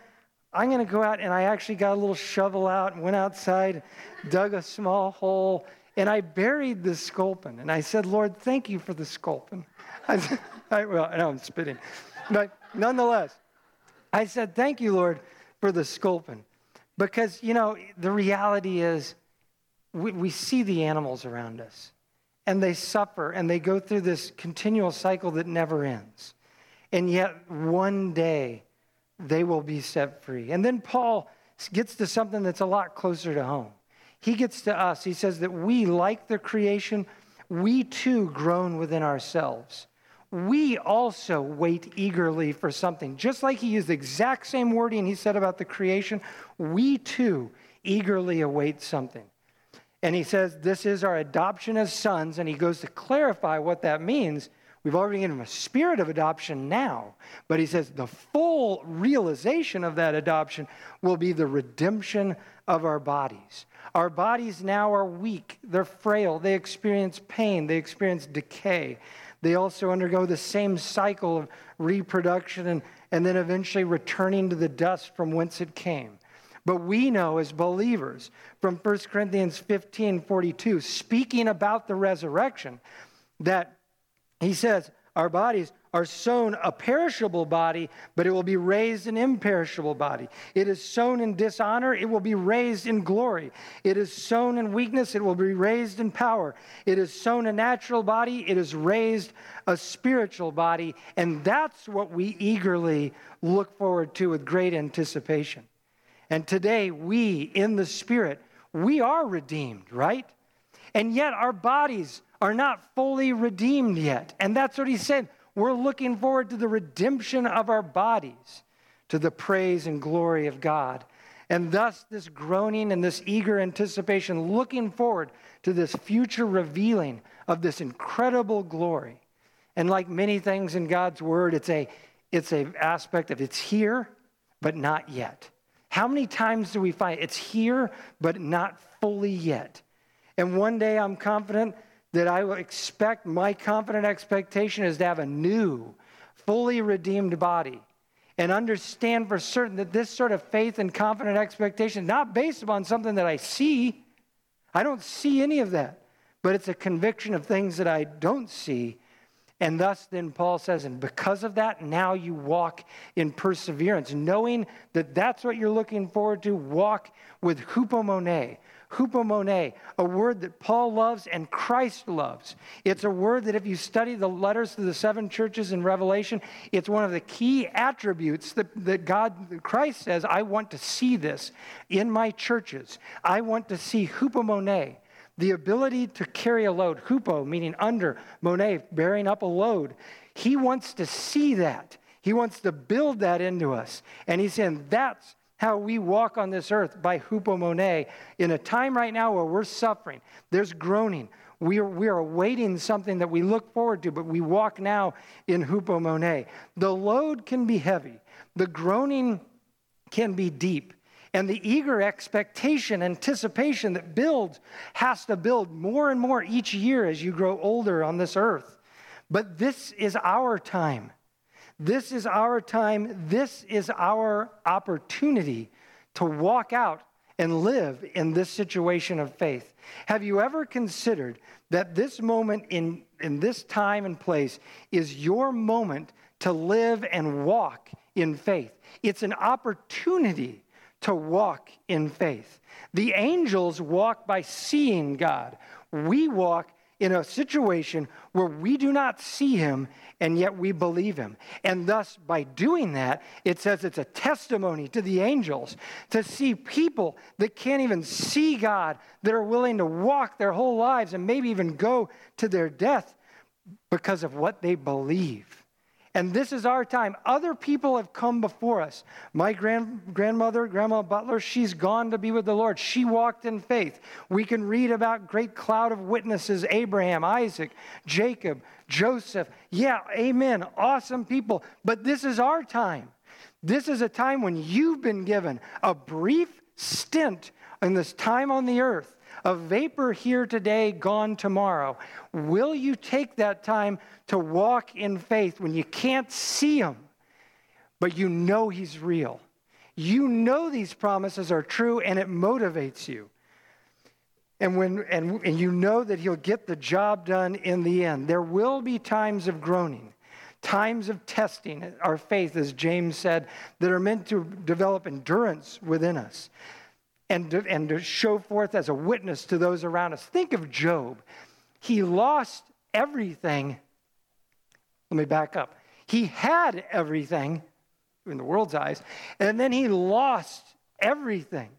I'm going to go out, and I actually got a little shovel out and went outside, dug a small hole, and I buried the sculpin. And I said, Lord, thank you for the sculpin. I, said, I, well, I'm spitting. But nonetheless, I said, Thank you, Lord, for the sculpin. Because, you know, the reality is we, we see the animals around us, and they suffer, and they go through this continual cycle that never ends. And yet, one day, they will be set free. And then Paul gets to something that's a lot closer to home. He gets to us. He says that we, like the creation, we too groan within ourselves we also wait eagerly for something. Just like he used the exact same wording he said about the creation, we too eagerly await something. And he says, This is our adoption as sons. And he goes to clarify what that means. We've already given him a spirit of adoption now. But he says, The full realization of that adoption will be the redemption of our bodies. Our bodies now are weak, they're frail, they experience pain, they experience decay. They also undergo the same cycle of reproduction and, and then eventually returning to the dust from whence it came. But we know as believers from 1 Corinthians 15 42, speaking about the resurrection, that he says, Our bodies are sown a perishable body, but it will be raised an imperishable body. It is sown in dishonor, it will be raised in glory. It is sown in weakness, it will be raised in power. It is sown a natural body, it is raised a spiritual body. And that's what we eagerly look forward to with great anticipation. And today, we in the Spirit, we are redeemed, right? And yet, our bodies are not fully redeemed yet. And that's what he said. We're looking forward to the redemption of our bodies, to the praise and glory of God. And thus, this groaning and this eager anticipation, looking forward to this future revealing of this incredible glory. And like many things in God's word, it's a it's a aspect of it's here, but not yet. How many times do we find it's here, but not fully yet? And one day I'm confident that I will expect, my confident expectation is to have a new, fully redeemed body and understand for certain that this sort of faith and confident expectation not based upon something that I see. I don't see any of that, but it's a conviction of things that I don't see. And thus, then Paul says, and because of that, now you walk in perseverance, knowing that that's what you're looking forward to. Walk with hupomone, hupomone, a word that Paul loves and Christ loves. It's a word that if you study the letters to the seven churches in Revelation, it's one of the key attributes that, that God, Christ says, I want to see this in my churches. I want to see hupomone. the ability to carry a load, hupo, meaning under, mone, bearing up a load. He wants to see that. He wants to build that into us. And he's saying that's how we walk on this earth by hupomone in a time right now where we're suffering. There's groaning. We are, we are awaiting something that we look forward to, but we walk now in hupomone. The load can be heavy, the groaning can be deep. And the eager expectation, anticipation that builds has to build more and more each year as you grow older on this earth. But this is our time. This is our time. This is our opportunity to walk out and live in this situation of faith. Have you ever considered that this moment in, in this time and place is your moment to live and walk in faith? It's an opportunity to walk in faith. The angels walk by seeing God. We walk in a situation where we do not see him and yet we believe him. And thus, by doing that, it says it's a testimony to the angels to see people that can't even see God, that are willing to walk their whole lives and maybe even go to their death because of what they believe. And this is our time. Other people have come before us. My grand, grandmother, Grandma Butler, she's gone to be with the Lord. She walked in faith. We can read about great cloud of witnesses Abraham, Isaac, Jacob, Joseph. Yeah, amen. Awesome people. But this is our time. This is a time when you've been given a brief stint in this time on the earth a vapor here today, gone tomorrow. Will you take that time to walk in faith when you can't see Him, but you know He's real? You know these promises are true and it motivates you. And, when, and, and you know that He'll get the job done in the end. There will be times of groaning times of testing our faith, as James said, that are meant to develop endurance within us and and to show forth as a witness to those around us. Think of Job. He lost everything. Let me back up. He had everything in the world's eyes, and then he lost everything.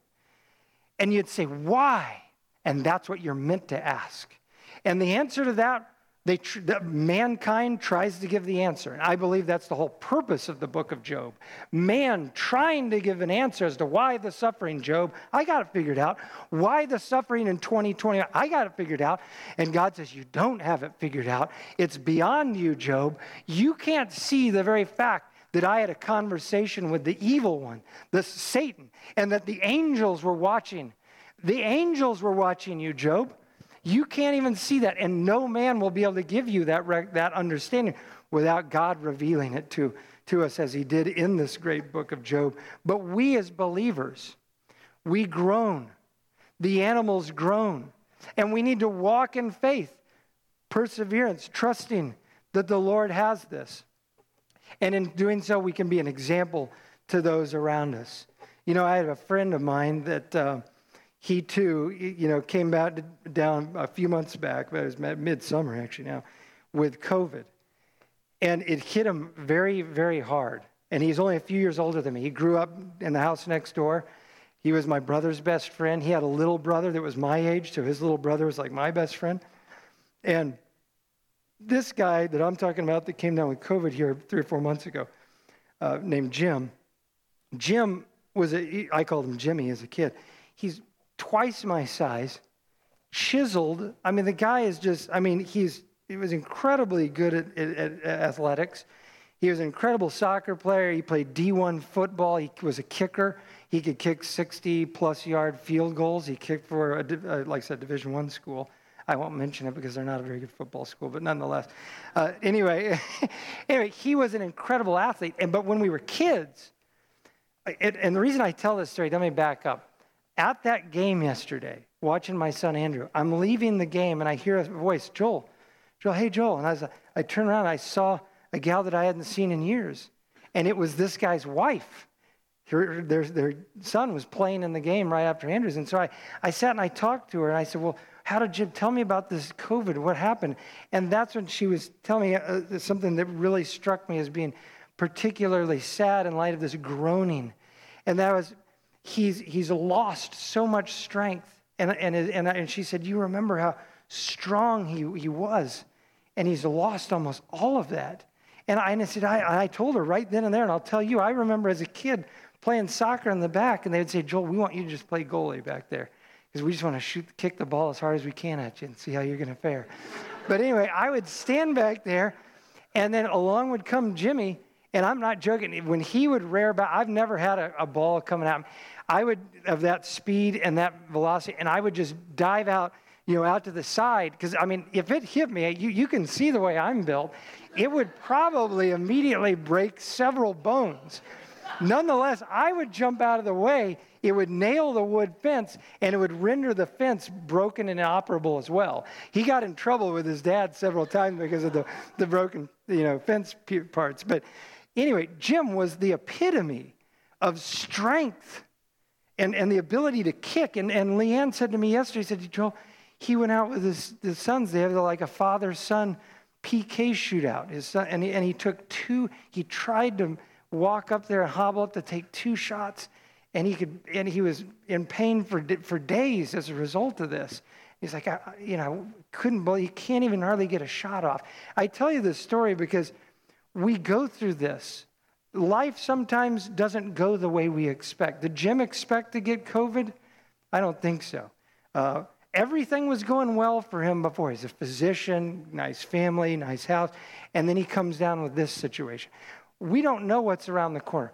And you'd say, why? And that's what you're meant to ask. And the answer to that they tr- mankind tries to give the answer. And I believe that's the whole purpose of the book of Job. Man trying to give an answer as to why the suffering, Job. I got it figured out. Why the suffering in 2020? I got it figured out. And God says, You don't have it figured out. It's beyond you, Job. You can't see the very fact that I had a conversation with the evil one, the Satan, and that the angels were watching. The angels were watching you, Job. You can't even see that, and no man will be able to give you that, that understanding without God revealing it to, to us as he did in this great book of Job. But we as believers, we groan. The animals groan. And we need to walk in faith, perseverance, trusting that the Lord has this. And in doing so, we can be an example to those around us. You know, I had a friend of mine that uh, he too, you know, came back down a few months back, but it was midsummer actually now, with COVID. And it hit him very, very hard. And he's only a few years older than me. He grew up in the house next door. He was my brother's best friend. He had a little brother that was my age, so his little brother was like my best friend. And this guy that I'm talking about that came down with COVID here three or four months ago, uh, named Jim, Jim was a, I called him Jimmy as a kid. He's twice my size, chiseled. I mean, the guy is just, I mean, he's, he was incredibly good at, at, at athletics. He was an incredible soccer player. He played D1 football. He was a kicker. He could kick 60 plus yard field goals. He kicked for, a, uh, like I said, Division One school. I won't mention it because they're not a very good football school, but nonetheless. Uh, anyway, anyway, he was an incredible athlete. And but when we were kids, it, and the reason I tell this story, let me back up at that game yesterday, watching my son Andrew, I'm leaving the game and I hear a voice, Joel, Joel, hey Joel. And I, was, I turned around and I saw a gal that I hadn't seen in years. And it was this guy's wife. Her, their, their son was playing in the game right after Andrews. And so I, I sat and I talked to her and I said, Well, how did you tell me about this COVID? What happened? And that's when she was telling me uh, something that really struck me as being particularly sad in light of this groaning. And that was he's, he's lost so much strength And, and, and, and she said, You remember how strong he, he was? And he's lost almost all of that. And I, and I said, I, I told her right then and there, and I'll tell you, I remember as a kid playing soccer in the back, and they would say, Joel, we want you to just play goalie back there because we just want to shoot, kick the ball as hard as we can at you and see how you're going to fare. but anyway, I would stand back there, and then along would come Jimmy, and I'm not joking. When he would rear back, I've never had a, a ball coming at me. I would, of that speed and that velocity, and I would just dive out, you know, out to the side. Because, I mean, if it hit me, you, you can see the way I'm built, it would probably immediately break several bones. Nonetheless, I would jump out of the way. It would nail the wood fence and it would render the fence broken and inoperable as well. He got in trouble with his dad several times because of the, the broken you know, fence parts. But anyway, Jim was the epitome of strength and, and the ability to kick. And, and Leanne said to me yesterday, said, Joel, he went out with his, his sons. They have like a father son PK shootout. His son, and, he, and he took two, he tried to walk up there and hobble up to take two shots. And he could, and he was in pain for, for days as a result of this. He's like, I, you know, couldn't believe, he can't even hardly get a shot off. I tell you this story because we go through this. Life sometimes doesn't go the way we expect. Did Jim expect to get COVID? I don't think so. Uh, everything was going well for him before. He's a physician, nice family, nice house. And then he comes down with this situation we don't know what's around the corner.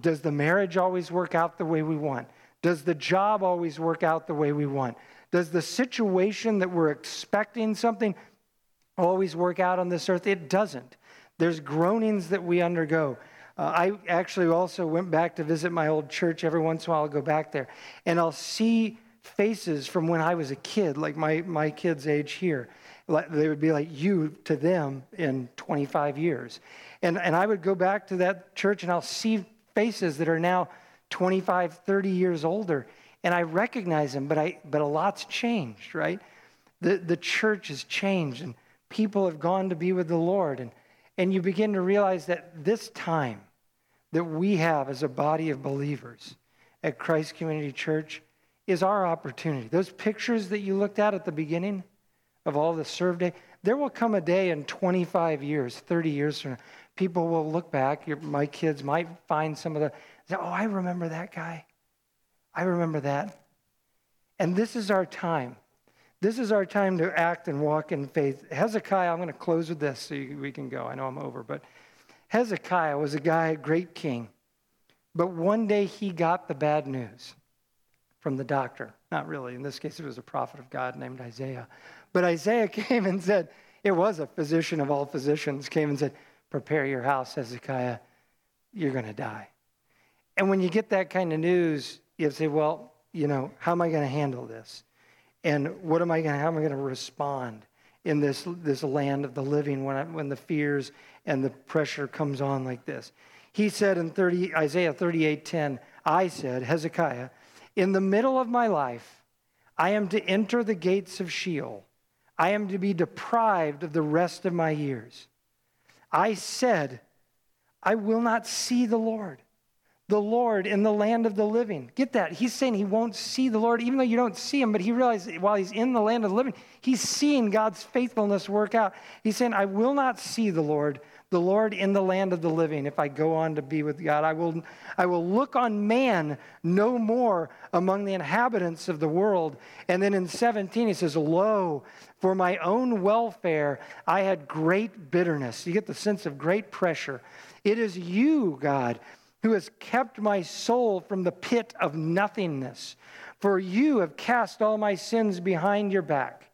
Does the marriage always work out the way we want? Does the job always work out the way we want? Does the situation that we're expecting something always work out on this earth? It doesn't. There's groanings that we undergo. Uh, I actually also went back to visit my old church every once in a while. I'll go back there and I'll see faces from when I was a kid, like my, my kids' age here. They would be like you to them in 25 years. And, and I would go back to that church and I'll see faces that are now 25, 30 years older. And I recognize them, but, I, but a lot's changed, right? The, the church has changed and people have gone to be with the Lord. And, and you begin to realize that this time that we have as a body of believers at Christ Community Church is our opportunity. Those pictures that you looked at at the beginning of all the serve day, there will come a day in 25 years, 30 years from now, people will look back. Your, my kids might find some of the, say, oh, I remember that guy. I remember that. And this is our time. This is our time to act and walk in faith. Hezekiah, I'm going to close with this so you, we can go. I know I'm over, but Hezekiah was a guy, a great king. But one day he got the bad news from the doctor. Not really. In this case, it was a prophet of God named Isaiah. But Isaiah came and said, it was a physician of all physicians, came and said, prepare your house, Hezekiah, you're going to die. And when you get that kind of news, you say, well, you know, how am I going to handle this? And what am I going to, how am I going to respond in this, this land of the living when, I, when the fears and the pressure comes on like this? He said in 30, Isaiah 38:10, I said, Hezekiah, in the middle of my life, I am to enter the gates of Sheol. I am to be deprived of the rest of my years. I said, I will not see the Lord, the Lord in the land of the living. Get that? He's saying he won't see the Lord, even though you don't see him, but he realizes while he's in the land of the living, he's seeing God's faithfulness work out. He's saying, I will not see the Lord, the Lord in the land of the living if I go on to be with God. I will, I will look on man no more among the inhabitants of the world. And then in 17, he says, Lo, for my own welfare, I had great bitterness. You get the sense of great pressure. It is you, God, who has kept my soul from the pit of nothingness. For you have cast all my sins behind your back.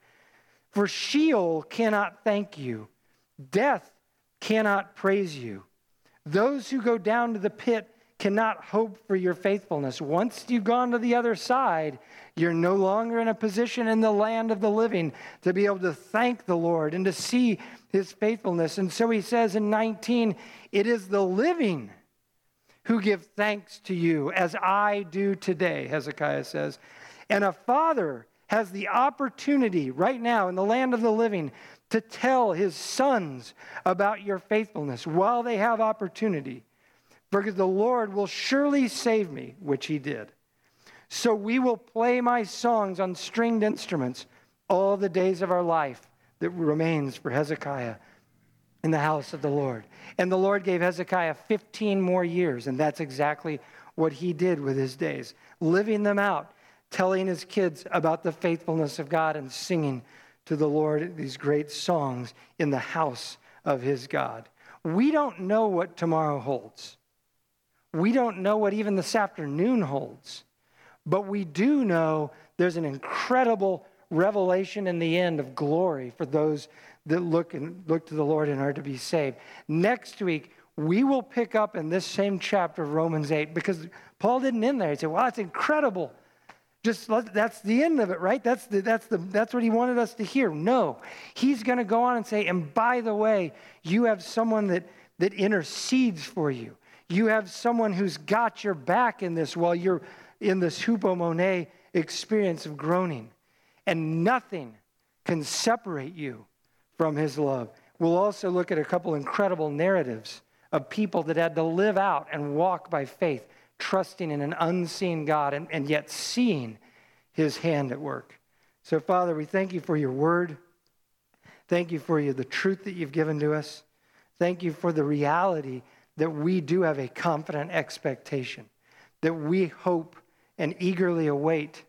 For Sheol cannot thank you. Death cannot praise you. Those who go down to the pit cannot hope for your faithfulness. Once you've gone to the other side, you're no longer in a position in the land of the living to be able to thank the Lord and to see his faithfulness. And so he says in 19, It is the living who give thanks to you, as I do today, Hezekiah says. And a father has the opportunity right now in the land of the living to tell his sons about your faithfulness while they have opportunity. Because the Lord will surely save me, which he did. So we will play my songs on stringed instruments all the days of our life that remains for Hezekiah in the house of the Lord. And the Lord gave Hezekiah 15 more years, and that's exactly what he did with his days, living them out, telling his kids about the faithfulness of God and singing to the Lord these great songs in the house of his God. We don't know what tomorrow holds. We don't know what even this afternoon holds. But we do know there's an incredible revelation in the end of glory for those that look and look to the Lord and are to be saved. Next week, we will pick up in this same chapter of Romans 8 because Paul didn't end there. He said, Wow, that's incredible. Just that's the end of it, right? That's, the, that's, the, that's what he wanted us to hear. No, he's going to go on and say, and by the way, you have someone that, that intercedes for you. You have someone who's got your back in this while you're in this hupomone experience of groaning. And nothing can separate you from his love. We'll also look at a couple incredible narratives of people that had to live out and walk by faith, trusting in an unseen God and, and yet seeing his hand at work. So, Father, we thank you for your word. Thank you for you, the truth that you've given to us. Thank you for the reality that we do have a confident expectation, that we hope and eagerly await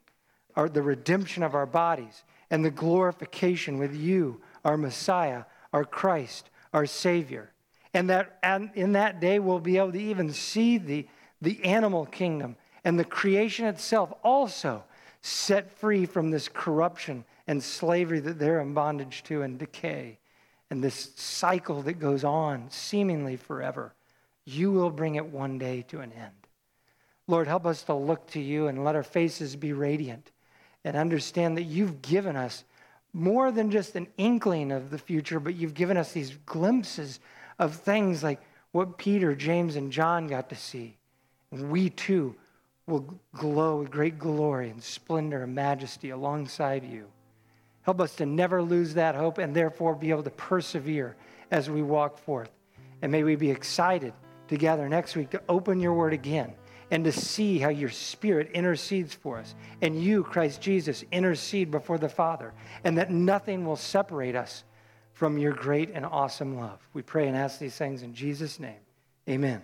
our, the redemption of our bodies and the glorification with you, our Messiah, our Christ, our Savior and that and in that day we'll be able to even see the, the animal kingdom and the creation itself also set free from this corruption and slavery that they're in bondage to and decay and this cycle that goes on seemingly forever. You will bring it one day to an end. Lord, help us to look to you and let our faces be radiant and understand that you've given us more than just an inkling of the future, but you've given us these glimpses of things like what Peter, James, and John got to see. And we too will glow with great glory and splendor and majesty alongside you. Help us to never lose that hope and therefore be able to persevere as we walk forth. And may we be excited to gather next week to open your word again and to see how your spirit intercedes for us. And you, Christ Jesus, intercede before the Father, and that nothing will separate us from your great and awesome love. We pray and ask these things in Jesus' name. Amen.